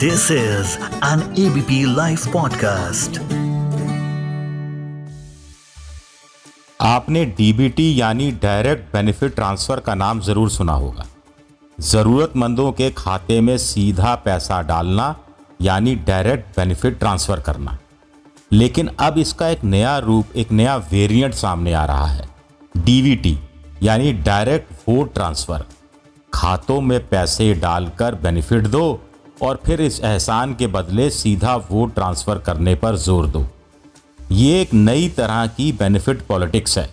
This is an ABP Life podcast. आपने DBT यानी direct benefit transfer का नाम ज़रूर सुना होगा। जरूरतमंदों के खाते में सीधा पैसा डालना यानी डायरेक्ट बेनिफिट ट्रांसफ़र करना। लेकिन अब इसका एक नया रूप, एक नया वेरिएंट सामने आ रहा है। डीवीटी यानी डायरेक्ट वोट ट्रांसफ़र खातों में पैसे डालकर बेनिफिट दो और फिर इस एहसान के बदले सीधा वोट ट्रांसफ़र करने पर ज़ोर दो। ये एक नई तरह की बेनिफिट पॉलिटिक्स है,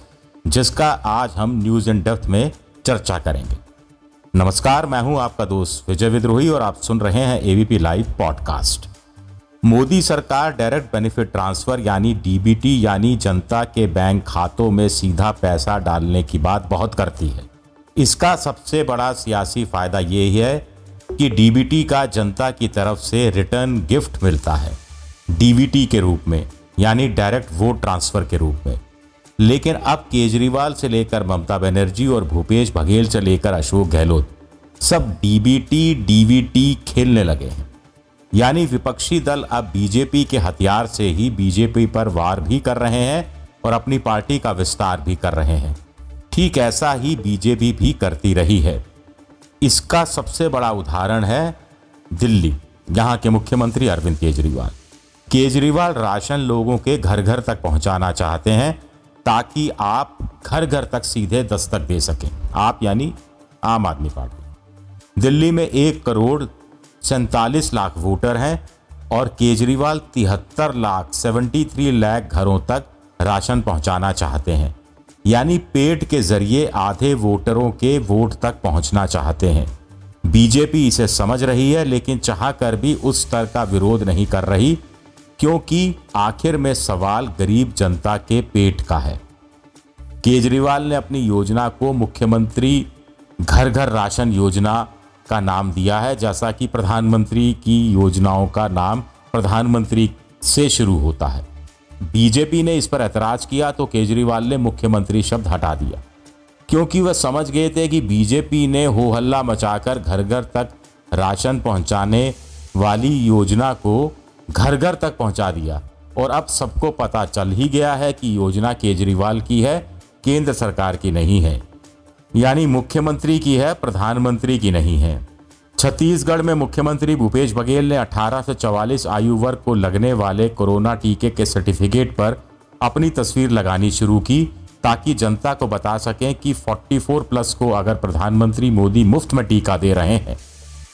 जिसका आज हम न्यूज़ इन डेप्थ में चर्चा करेंगे। नमस्कार, मैं हूँ आपका दोस्त विजय विद्रोही और आप सुन रहे हैं एबीपी लाइव पॉडकास्ट मोदी सरकार डायरेक्ट बेनिफिट ट्रांसफ़र यानी डीबीटी यानी जनता के बैंक खातों में सीधा पैसा डालने की बात बहुत करती है। इसका सबसे बड़ा सियासी फ़ायदा ये है कि डीबीटी का जनता की तरफ़ से रिटर्न गिफ्ट मिलता है डीबीटी के रूप में, यानी डायरेक्ट वोट ट्रांसफ़र के रूप में। लेकिन अब केजरीवाल से लेकर ममता बनर्जी और भूपेश बघेल से लेकर अशोक गहलोत, सब डीबीटी डीवीटी खेलने लगे हैं। यानी विपक्षी दल अब बीजेपी के हथियार से ही बीजेपी पर वार भी कर रहे हैं और अपनी पार्टी का विस्तार भी कर रहे हैं। ठीक ऐसा ही बीजेपी भी करती रही है। इसका सबसे बड़ा उदाहरण है दिल्ली यहाँ के मुख्यमंत्री अरविंद केजरीवाल। केजरीवाल राशन लोगों के घर घर तक पहुंचाना चाहते हैं ताकि आप घर घर तक सीधे दस्तक दे सकें। आप यानी आम आदमी पार्टी। दिल्ली में एक करोड़ सैंतालीस लाख वोटर हैं और केजरीवाल तिहत्तर लाख सेवेंटी थ्री लाख घरों तक राशन पहुंचाना चाहते हैं। यानी पेट के ज़रिए आधे वोटरों के वोट तक पहुँचना चाहते हैं। बीजेपी इसे समझ रही है, लेकिन चाह कर भी उस स्तर का विरोध नहीं कर रही, क्योंकि आखिर में सवाल गरीब जनता के पेट का है। केजरीवाल ने अपनी योजना को मुख्यमंत्री घर घर राशन योजना का नाम दिया है, जैसा कि प्रधानमंत्री की योजनाओं का नाम प्रधानमंत्री से शुरू होता है। बीजेपी ने इस पर ऐतराज किया तो केजरीवाल ने मुख्यमंत्री शब्द हटा दिया, क्योंकि वह समझ गए थे कि बीजेपी ने हो हल्ला मचाकर घर घर तक राशन पहुँचाने वाली योजना को घर घर तक पहुँचा दिया। और अब सबको पता चल ही गया है कि योजना केजरीवाल की है, केंद्र सरकार की नहीं है, यानी मुख्यमंत्री की है, प्रधानमंत्री की नहीं है। छत्तीसगढ़ में मुख्यमंत्री भूपेश बघेल ने 18 से 44 आयु वर्ग को लगने वाले कोरोना टीके के सर्टिफिकेट पर अपनी तस्वीर लगानी शुरू की ताकि जनता को बता सकें कि 44 प्लस को अगर प्रधानमंत्री मोदी मुफ़्त में टीका दे रहे हैं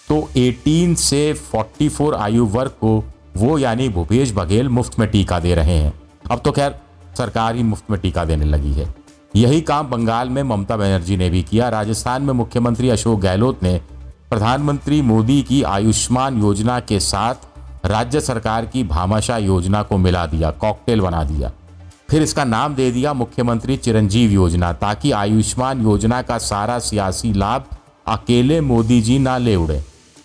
तो 18 से 44 आयु वर्ग को वो यानी भूपेश बघेल मुफ़्त में टीका दे रहे हैं। अब तो खैर, सरकार ही मुफ़्त में टीका देने लगी है। यही काम बंगाल में ममता बनर्जी ने भी किया। राजस्थान में मुख्यमंत्री अशोक गहलोत ने प्रधानमंत्री मोदी की आयुष्मान योजना के साथ राज्य सरकार की भामाशाह योजना को मिला दिया कॉकटेल बना दिया। फिर इसका नाम दे दिया मुख्यमंत्री चिरंजीव योजना ताकि आयुष्मान योजना का सारा सियासी लाभ अकेले मोदी जी ना ले उड़े।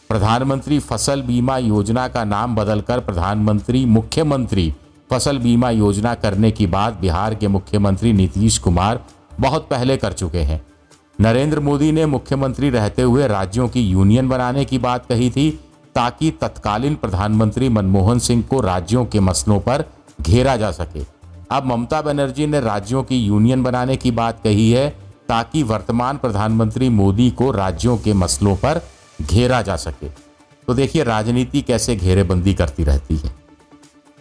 प्रधानमंत्री फ़सल बीमा योजना का नाम बदलकर प्रधानमंत्री, मुख्यमंत्री फ़सल बीमा योजना करने की बात बिहार के मुख्यमंत्री नीतीश कुमार बहुत पहले कर चुके हैं। नरेंद्र मोदी ने मुख्यमंत्री रहते हुए राज्यों की यूनियन बनाने की बात कही थी, ताकि तत्कालीन प्रधानमंत्री मनमोहन सिंह को राज्यों के मसलों पर घेरा जा सके। अब ममता बनर्जी ने राज्यों की यूनियन बनाने की बात कही है, ताकि वर्तमान प्रधानमंत्री मोदी को राज्यों के मसलों पर घेरा जा सके। तो देखिए, राजनीति कैसे घेरेबंदी करती रहती है।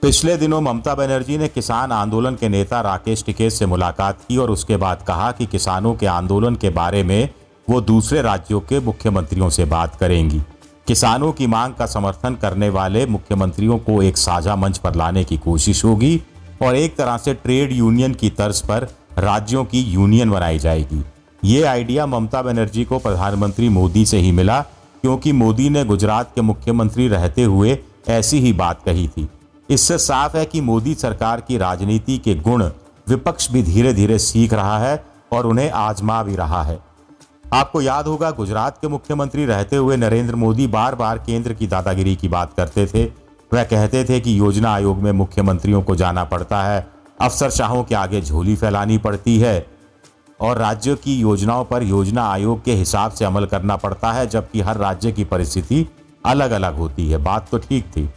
पिछले दिनों ममता बनर्जी ने किसान आंदोलन के नेता राकेश टिकेत से मुलाकात की और उसके बाद कहा कि किसानों के आंदोलन के बारे में वो दूसरे राज्यों के मुख्यमंत्रियों से बात करेंगी। किसानों की मांग का समर्थन करने वाले मुख्यमंत्रियों को एक साझा मंच पर लाने की कोशिश होगी और एक तरह से ट्रेड यूनियन की तर्ज पर राज्यों की यूनियन बनाई जाएगी। ये आइडिया ममता बनर्जी को प्रधानमंत्री मोदी से ही मिला, क्योंकि मोदी ने गुजरात के मुख्यमंत्री रहते हुए ऐसी ही बात कही थी। इससे साफ़ है कि मोदी सरकार की राजनीति के गुण विपक्ष भी धीरे धीरे सीख रहा है और उन्हें आजमा भी रहा है। आपको याद होगा, गुजरात के मुख्यमंत्री रहते हुए नरेंद्र मोदी बार बार केंद्र की दादागिरी की बात करते थे। वह कहते थे कि योजना आयोग में मुख्यमंत्रियों को जाना पड़ता है अफसर शाहों के आगे झोली फैलानी पड़ती है और राज्यों की योजनाओं पर योजना आयोग के हिसाब से अमल करना पड़ता है, जबकि हर राज्य की परिस्थिति अलग अलग होती है। बात तो ठीक थी।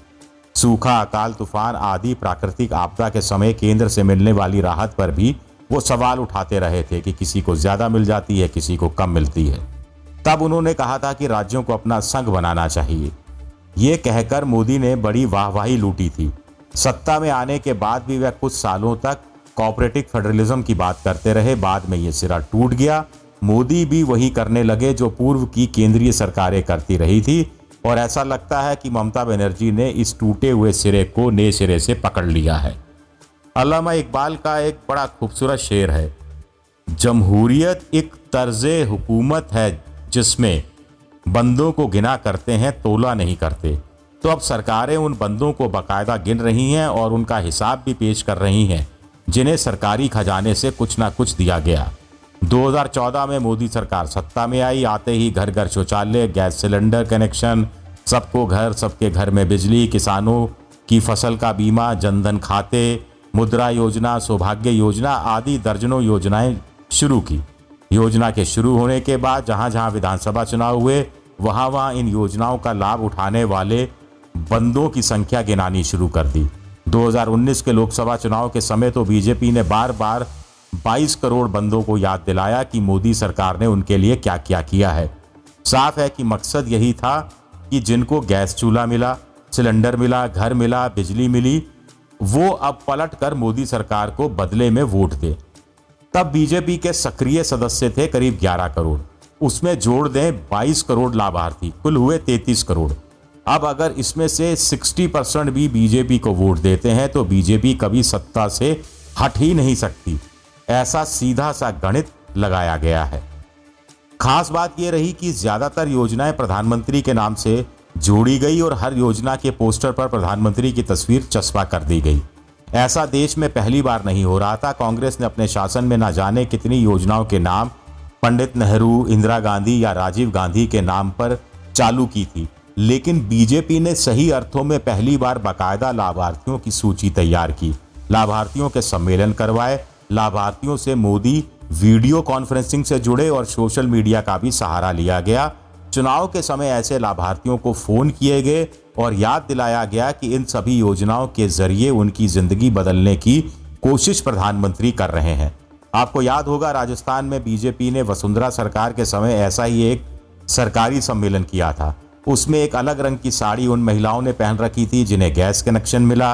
सूखा, अकाल, तूफ़ान आदि प्राकृतिक आपदा के समय केंद्र से मिलने वाली राहत पर भी वो सवाल उठाते रहे थे कि किसी को ज़्यादा मिल जाती है, किसी को कम मिलती है। तब उन्होंने कहा था कि राज्यों को अपना संघ बनाना चाहिए। ये कहकर मोदी ने बड़ी वाहवाही लूटी थी। सत्ता में आने के बाद भी वह कुछ सालों तक कॉपरेटिव फेडरलिज्म की बात करते रहे। बाद में ये सिरा टूट गया। मोदी भी वही करने लगे जो पूर्व की केंद्रीय सरकारें करती रही थी। और ऐसा लगता है कि ममता बनर्जी ने इस टूटे हुए सिरे को नए सिरे से पकड़ लिया है। अलामा इकबाल का एक बड़ा खूबसूरत शेर है। जमहूरियत एक तर्ज हुकूमत है जिसमें बंदों को गिना करते हैं, तोला नहीं करते। तो अब सरकारें उन बंदों को बाकायदा गिन रही हैं और उनका हिसाब भी पेश कर रही हैं, जिन्हें सरकारी खजाने से कुछ ना कुछ दिया गया। 2014 में मोदी सरकार सत्ता में आई, आते ही घर घर शौचालय, गैस सिलेंडर कनेक्शन, सबको घर, सबके घर में बिजली, किसानों की फ़सल का बीमा, जनधन खाते, मुद्रा योजना, सौभाग्य योजना आदि दर्जनों योजनाएँ शुरू की। योजना के शुरू होने के बाद जहाँ जहाँ विधानसभा चुनाव हुए वहाँ वहाँ इन योजनाओं का लाभ उठाने वाले बंदों की संख्या गिनानी शुरू कर दी। 2019 के लोकसभा चुनाव के समय तो बीजेपी ने बार बार 22 करोड़ बंदों को याद दिलाया कि मोदी सरकार ने उनके लिए क्या क्या किया है। साफ़ है कि मकसद यही था कि जिनको गैस चूल्हा मिला, सिलेंडर मिला, घर मिला, बिजली मिली, वो अब पलट कर मोदी सरकार को बदले में वोट दे। तब बीजेपी के सक्रिय सदस्य थे करीब 11 करोड़। उसमें जोड़ दें 22 करोड़ लाभार्थी, कुल हुए 33 करोड़। अब अगर इसमें से 60 परसेंट भी बीजेपी को वोट देते हैं तो बीजेपी कभी सत्ता से हट ही नहीं सकती। ऐसा सीधा सा गणित लगाया गया है। खास बात यह रही कि ज़्यादातर योजनाएँ प्रधानमंत्री के नाम से जोड़ी गई और हर योजना के पोस्टर पर प्रधानमंत्री की तस्वीर चस्पा कर दी गई। ऐसा देश में पहली बार नहीं हो रहा था। कांग्रेस ने अपने शासन में न जाने कितनी योजनाओं के नाम पंडित नेहरू, इंदिरा गांधी या राजीव गांधी के नाम पर चालू की थी। लेकिन बीजेपी ने सही अर्थों में पहली बार बाकायदा लाभार्थियों की सूची तैयार की। लाभार्थियों के सम्मेलन करवाए लाभार्थियों से मोदी वीडियो कॉन्फ्रेंसिंग से जुड़े और सोशल मीडिया का भी सहारा लिया गया। चुनाव के समय ऐसे लाभार्थियों को फ़ोन किए गए और याद दिलाया गया कि इन सभी योजनाओं के ज़रिए उनकी ज़िंदगी बदलने की कोशिश प्रधानमंत्री कर रहे हैं। आपको याद होगा, राजस्थान में बीजेपी ने वसुंधरा सरकार के समय ऐसा ही एक सरकारी सम्मेलन किया था। उसमें एक अलग रंग की साड़ी उन महिलाओं ने पहन रखी थी जिन्हें गैस कनेक्शन मिला।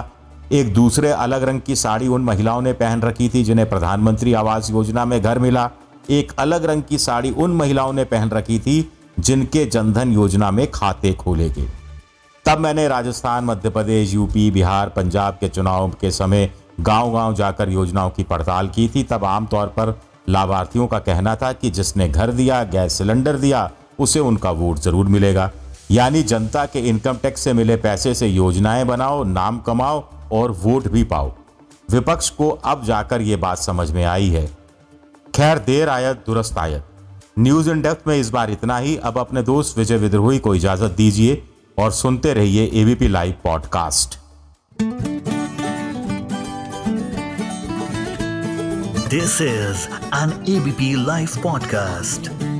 एक दूसरे अलग रंग की साड़ी उन महिलाओं ने पहन रखी थी जिन्हें प्रधानमंत्री आवास योजना में घर मिला। एक अलग रंग की साड़ी उन महिलाओं ने पहन रखी थी जिनके जनधन योजना में खाते खोले गए। तब मैंने राजस्थान, मध्य प्रदेश, यूपी, बिहार, पंजाब के चुनाव के समय गाँव गाँव जाकर योजनाओं की पड़ताल की थी। तब आमतौर पर लाभार्थियों का कहना था कि जिसने घर दिया, गैस सिलेंडर दिया, उसे उनका वोट ज़रूर मिलेगा। यानी जनता के इनकम टैक्स से मिले पैसे से योजनाएँ बनाओ, नाम कमाओ और वोट भी पाओ। विपक्ष को अब जाकर ये बात समझ में आई है। खैर, देर आयत, दुरुस्त आयत। न्यूज़ इन डेप्थ में इस बार इतना ही। अब अपने दोस्त विजय विद्रोही को इजाज़त दीजिए और सुनते रहिए ABP live podcast this is an ABP live podcast.